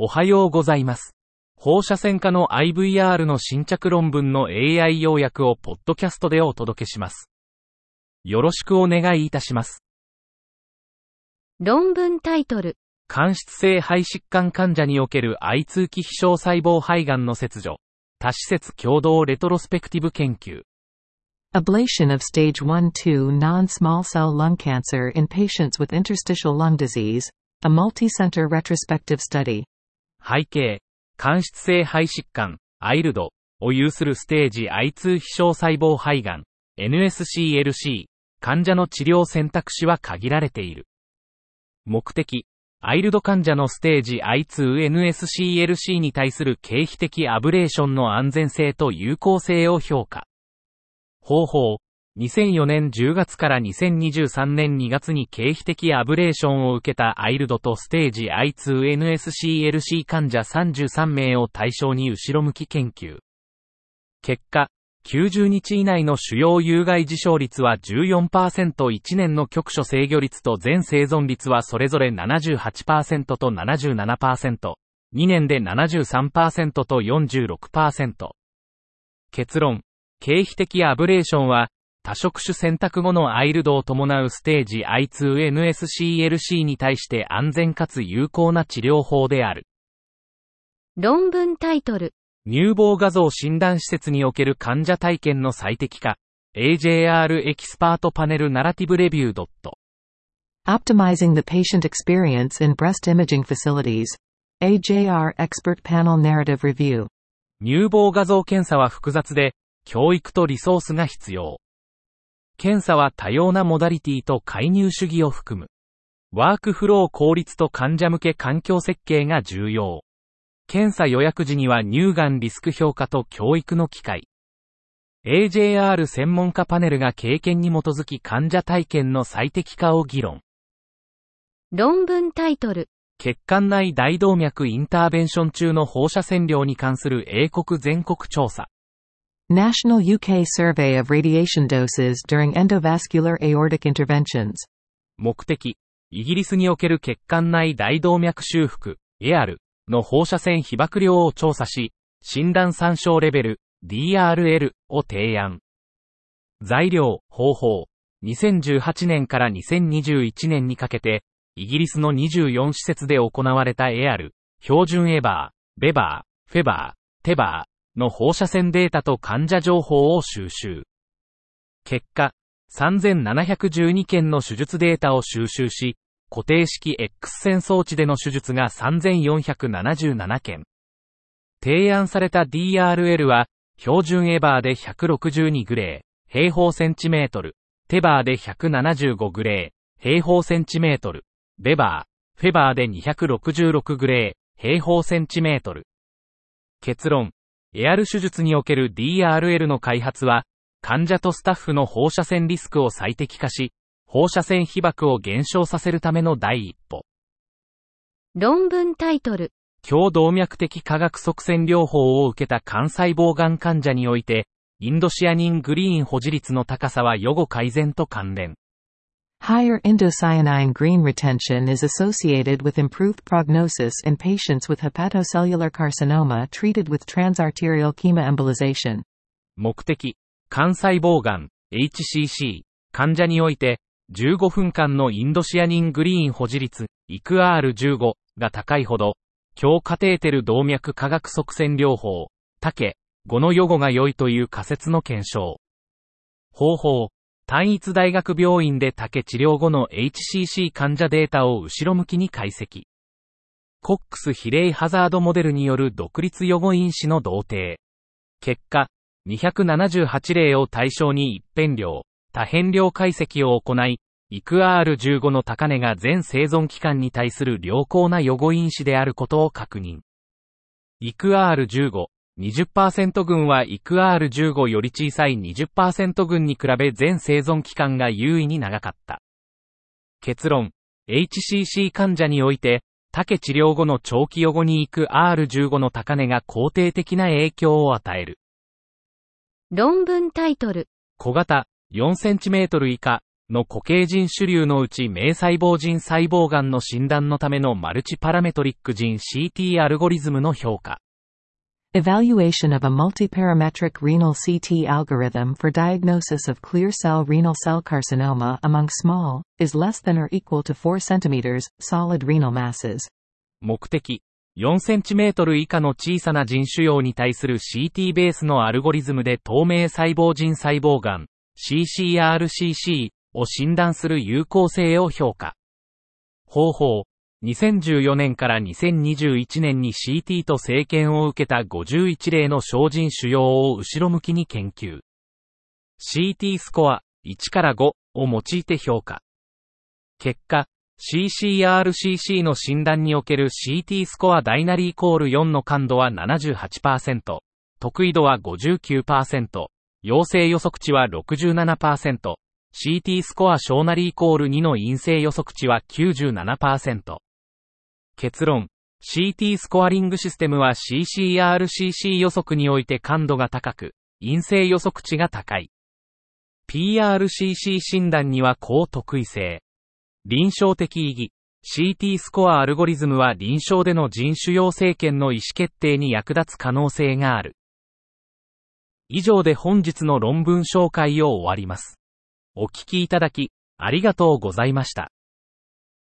おはようございます。放射線科の IVR の新着論文の AI 要約をポッドキャストでお届けします。よろしくお願いいたします。論文タイトル、間質性肺疾患患者における愛通期非小細胞肺がんの切除。多施設共同レトロスペクティブ研究。Ablation of stage 1-2 non-small cell lung cancer in patients with interstitial lung disease, a multi-center retrospective study. 背景、間質性肺疾患、アイルドを有するステージ I2 非小細胞肺がん、NSCLC、患者の治療選択肢は限られている。目的、アイルド患者のステージ I2NSCLC に対する経費的アブレーションの安全性と有効性を評価。方法、2004年10月から2023年2月に経費的アブレーションを受けたアイルドとステージ I2NSCLC 患者33名を対象に後ろ向き研究。結果、90日以内の主要有害事象率は14%、1年の局所制御率と全生存率はそれぞれ78%と77%、2年で73%と46%。結論、経費的アブレーションは、多職種選択後のアイルドを伴うステージ I2NSCLC に対して安全かつ有効な治療法である。論文タイトル、乳房画像診断施設における患者体験の最適化。AJR Expert Panel Narrative Review。Optimizing the patient experience in breast imaging facilities. AJR Expert Panel Narrative Review. 乳房画像検査は複雑で、教育とリソースが必要。検査は多様なモダリティと介入手技を含む。ワークフロー効率と患者向け環境設計が重要。検査予約時には乳がんリスク評価と教育の機会。AJR 専門家パネルが経験に基づき患者体験の最適化を議論。論文タイトル、血管内大動脈インターベンション中の放射線量に関する英国全国調査。National UK Survey of Radiation Doses during Endovascular Aortic Interventions. 目的、イギリスにおける血管内大動脈修復、AR の放射線被曝量を調査し、診断参照レベル、DRL を提案。材料、方法。2018年から2021年にかけて、イギリスの24施設で行われた AR、標準エバー、ベバー、フェバー、テバー。の放射線データと患者情報を収集。結果、3712件の手術データを収集し、固定式 X 線装置での手術が3477件。提案された DRL は、標準エバーで162グレー、平方センチメートル、テバーで175グレー、平方センチメートル、ベバー、フェバーで266グレー、平方センチメートル。結論、エアル手術における DRL の開発は、患者とスタッフの放射線リスクを最適化し、放射線被曝を減少させるための第一歩。論文タイトル、強動脈的化学側線療法を受けた肝細胞がん患者において、インドシアニングリーン保持率の高さは予後改善と関連。Higher indocyanine green retention is associated with improved prognosis in patients with hepatocellular carcinoma treated with transarterial chemoembolization. 目的、肝細胞がん、HCC、患者において、15分間のインドシアニングリーン保持率、ICR15 が高いほど、強カテーテル動脈化学側線療法、竹、5の予後が良いという仮説の検証。方法、単一大学病院で竹治療後の HCC 患者データを後ろ向きに解析。コックス比例ハザードモデルによる独立予後因子の同定。結果、278例を対象に一辺量、多変量解析を行い、ICR15 の高値が全生存期間に対する良好な予後因子であることを確認。ICR15、20%群は ICR15 より小さい20%群に比べ全生存期間が優位に長かった。結論、HCC 患者において、竹治療後の長期予後に行く R15 の高値が肯定的な影響を与える。論文タイトル、小型、4cm 以下、の固形人種類のうち名細胞人細胞癌の診断のためのマルチパラメトリック人 CT アルゴリズムの評価。Evaluation of a multiparametric renal CT algorithm for diagnosis of clear cell renal cell carcinoma among small, is less than or equal to 4 cm, solid renal masses. 目的。4センチメートル以下の小さな人種用に対する CT ベースのアルゴリズムで透明細胞人細胞癌 CCRCC を診断する有効性を評価。方法。2014年から2021年に CT と生検を受けた51例の精進腫瘍を後ろ向きに研究。CT スコア1から5を用いて評価。結果、CCRCC の診断における CT スコア大なりイコール4の感度は78%、得意度は59%、陽性予測値は67%、CT スコア小なりイコール2の陰性予測値は97%。結論。CT スコアリングシステムは CCRCC 予測において感度が高く、陰性予測値が高い。PRCC 診断には高得意性。臨床的意義。CT スコアアルゴリズムは臨床での人種用政権の意思決定に役立つ可能性がある。以上で本日の論文紹介を終わります。お聞きいただき、ありがとうございました。